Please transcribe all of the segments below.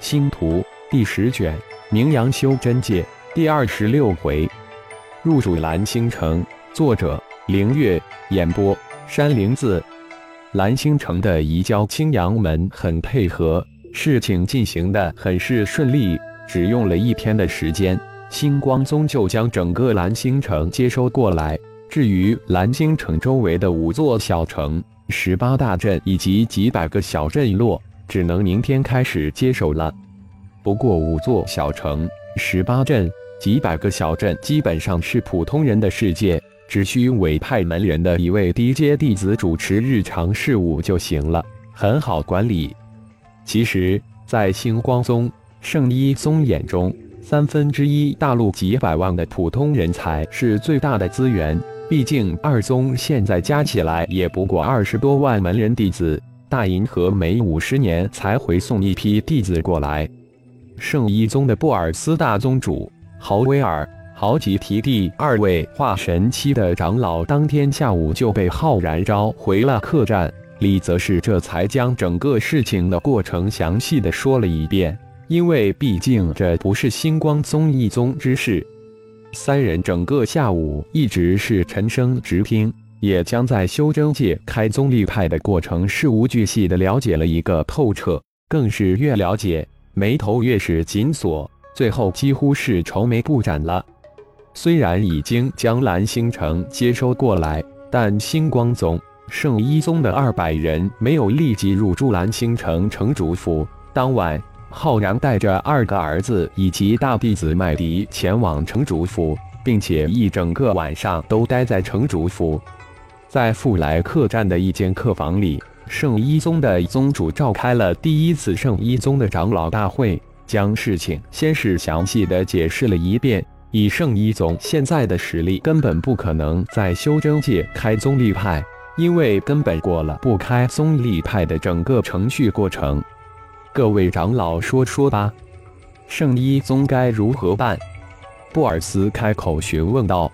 星图第十卷，名扬修真界第二十六回，入主蓝星城。作者：凌月。演播：山灵子。蓝星城的移交青阳门很配合，事情进行的很是顺利，只用了一天的时间，星光宗就将整个蓝星城接收过来。至于蓝星城周围的五座小城、十八大镇以及几百个小镇落，只能明天开始接手了。不过，五座小城、十八镇、几百个小镇，基本上是普通人的世界。只需委派门人的一位低阶弟子主持日常事务就行了，很好管理。其实，在星光宗、圣一宗眼中，三分之一大陆几百万的普通人才是最大的资源。毕竟，二宗现在加起来也不过二十多万门人弟子，大银河每五十年才回送一批弟子过来。圣一宗的布尔斯大宗主豪威尔。豪吉提第二位化神期的长老，当天下午就被浩然召回了客栈。李则是这才将整个事情的过程详细的说了一遍，因为毕竟这不是星光宗一宗之事。三人整个下午一直是沉声直听，也将在修真界开宗立派的过程事无巨细的了解了一个透彻，更是越了解眉头越是紧锁，最后几乎是愁眉不展了。虽然已经将蓝星城接收过来，但星光宗、圣一宗的二百人没有立即入住蓝星城城主府。当晚，浩然带着二个儿子以及大弟子麦迪前往城主府，并且一整个晚上都待在城主府。在富来客栈的一间客房里，圣一宗的宗主召开了第一次圣一宗的长老大会，将事情先是详细的解释了一遍。以圣一宗现在的实力，根本不可能在修真界开宗立派，因为根本过了不开宗立派的整个程序过程。各位长老说说吧，圣一宗该如何办？布尔斯开口询问道：“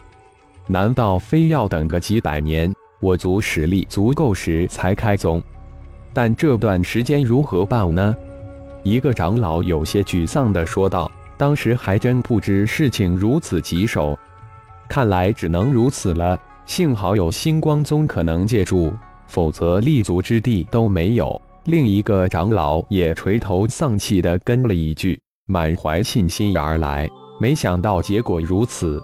难道非要等个几百年，我族实力足够时才开宗？但这段时间如何办呢？”一个长老有些沮丧地说道。当时还真不知事情如此棘手，看来只能如此了。幸好有星光宗可能借助，否则立足之地都没有。另一个长老也垂头丧气地跟了一句，满怀信心而来。没想到结果如此。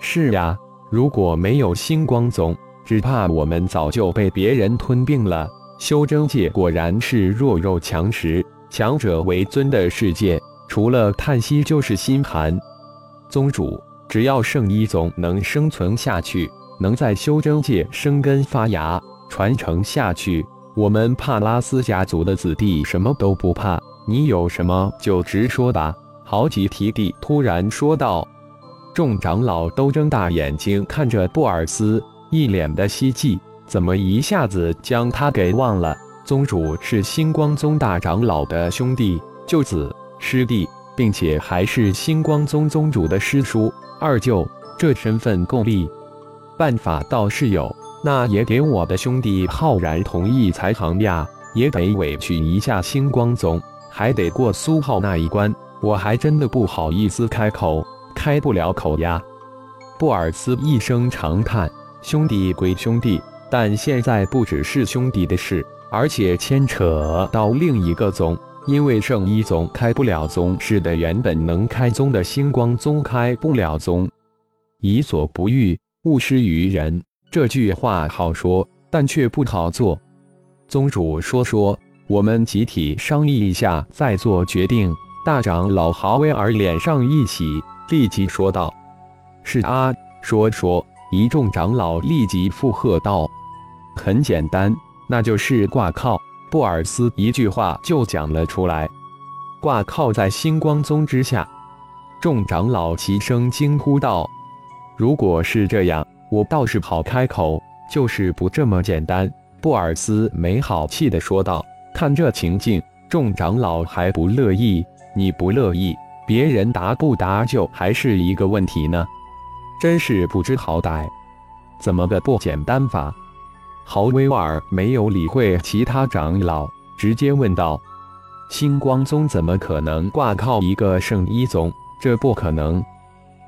是呀，如果没有星光宗，只怕我们早就被别人吞并了。修真界果然是弱肉强食、强者为尊的世界。除了叹息就是心寒。宗主，只要圣医宗能生存下去，能在修真界生根发芽、传承下去，我们帕拉斯家族的子弟什么都不怕。你有什么就直说吧。”豪吉提弟突然说道。众长老都睁大眼睛看着布尔斯，一脸的希冀。怎么一下子将他给忘了？宗主是星光宗大长老的兄弟、舅子。师弟，并且还是星光宗宗主的师叔、二舅，这身份够力。办法倒是有，那也得我的兄弟浩然同意才行呀，也得委屈一下星光宗，还得过苏浩那一关，我还真的不好意思开口，开不了口呀。布尔斯一声长叹：“兄弟归兄弟，但现在不只是兄弟的事，而且牵扯到另一个宗。”因为圣一宗开不了宗，使得原本能开宗的星光宗开不了宗。己所不欲，勿施于人。这句话好说，但却不好做。宗主说说，我们集体商议一下，再做决定。大长老豪威尔脸上一喜，立即说道：“是啊，说说。”一众长老立即附和道：“很简单，那就是挂靠。”布尔斯一句话就讲了出来，挂靠在星光宗之下。众长老齐声惊呼道：“如果是这样，我倒是好开口，就是不这么简单。”布尔斯没好气的说道：“看这情境，众长老还不乐意，你不乐意，别人答不答就还是一个问题呢，真是不知好歹。怎么个不简单法？”豪威尔没有理会其他长老，直接问道：“星光宗怎么可能挂靠一个圣医宗？这不可能。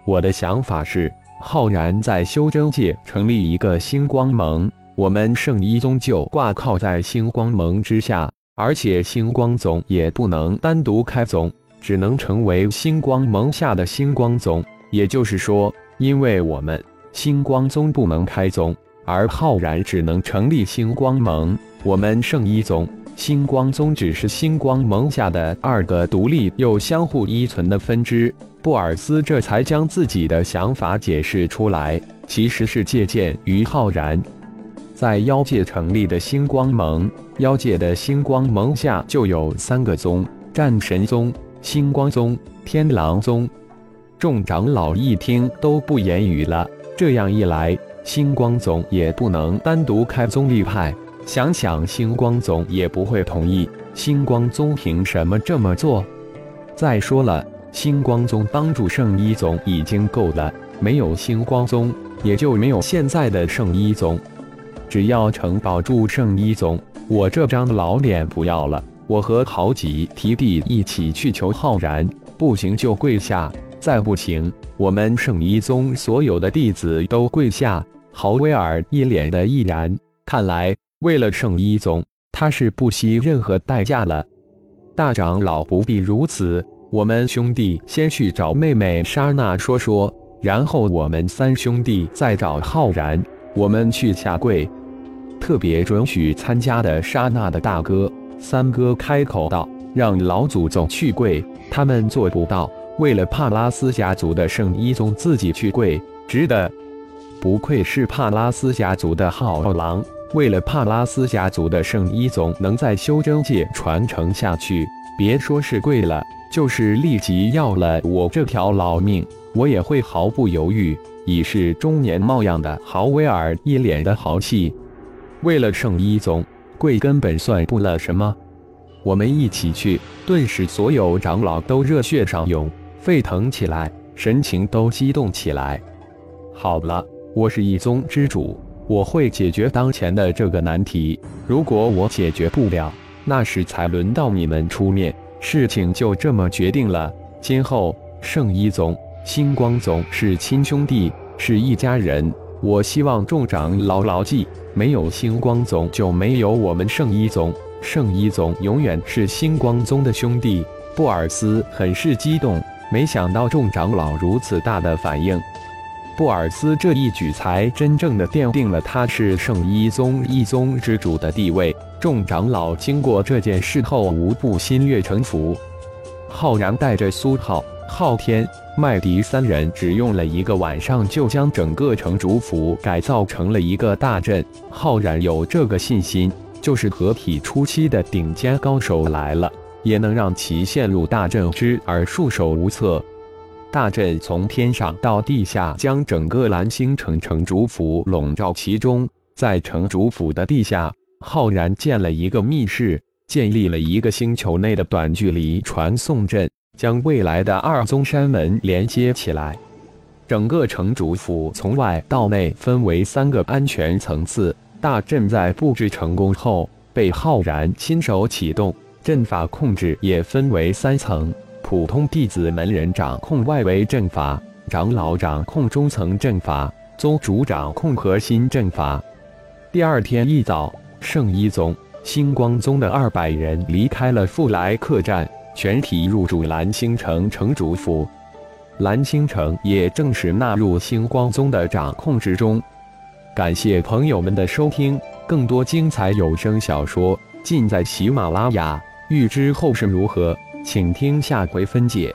我的想法是，浩然在修真界成立一个星光盟，我们圣医宗就挂靠在星光盟之下，而且星光宗也不能单独开宗，只能成为星光盟下的星光宗。也就是说，因为我们星光宗不能开宗，而浩然只能成立星光盟，我们圣医宗、星光宗只是星光盟下的二个独立又相互依存的分支。布尔斯这才将自己的想法解释出来，其实是借鉴于浩然在妖界成立的星光盟。妖界的星光盟下就有三个宗：战神宗、星光宗、天狼宗。众长老一听都不言语了。这样一来，星光宗也不能单独开宗立派。想想星光宗也不会同意，星光宗凭什么这么做？再说了。星光宗帮助圣一宗已经够了，没有星光宗，也就没有现在的圣一宗。只要城保住圣一宗，我这张老脸不要了。我和好几提弟一起去求浩然，不行就跪下，再不行，我们圣一宗所有的弟子都跪下。豪威尔一脸的毅然，看来为了圣一宗，他是不惜任何代价了。大长老不必如此。我们兄弟先去找妹妹莎娜说说，然后我们三兄弟再找浩然。我们去下跪，特别准许参加的莎娜的大哥三哥开口道：“让老祖宗去跪，他们做不到。为了帕拉斯家族的圣一宗自己去跪，值得。不愧是帕拉斯家族的好狼，为了帕拉斯家族的圣一宗能在修真界传承下去，别说是跪了。”就是立即要了我这条老命，我也会毫不犹豫。已是中年貌样的豪威尔一脸的豪气。为了圣一宗，跪根本算不了什么。我们一起去，顿时所有长老都热血上涌，沸腾起来，神情都激动起来。好了，我是一宗之主，我会解决当前的这个难题。如果我解决不了，那时才轮到你们出面。事情就这么决定了。今后圣一宗、星光宗是亲兄弟，是一家人。我希望众长老牢记：没有星光宗，就没有我们圣一宗。圣一宗永远是星光宗的兄弟。布尔斯很是激动，没想到众长老如此大的反应。布尔斯这一举才真正的奠定了他是圣一宗一宗之主的地位。众长老经过这件事后，无不心悦诚服。浩然带着苏浩、昊天、麦迪三人，只用了一个晚上，就将整个城主府改造成了一个大阵。浩然有这个信心，就是合体初期的顶尖高手来了，也能让其陷入大阵之而束手无策。大阵从天上到地下，将整个蓝星城城主府笼罩其中。在城主府的地下，浩然建了一个密室，建立了一个星球内的短距离传送阵，将未来的二宗山门连接起来。整个城主府从外到内分为三个安全层次。大阵在布置成功后，被浩然亲手启动，阵法控制也分为三层。普通弟子门人掌控外围阵法，长老掌控中层阵法，宗主掌控核心阵法。第二天一早，圣一宗、星光宗的二百人离开了富来客栈，全体入住蓝星城城主府。蓝星城也正式纳入星光宗的掌控之中。感谢朋友们的收听，更多精彩有声小说尽在喜马拉雅。欲知后事如何？请听下回分解。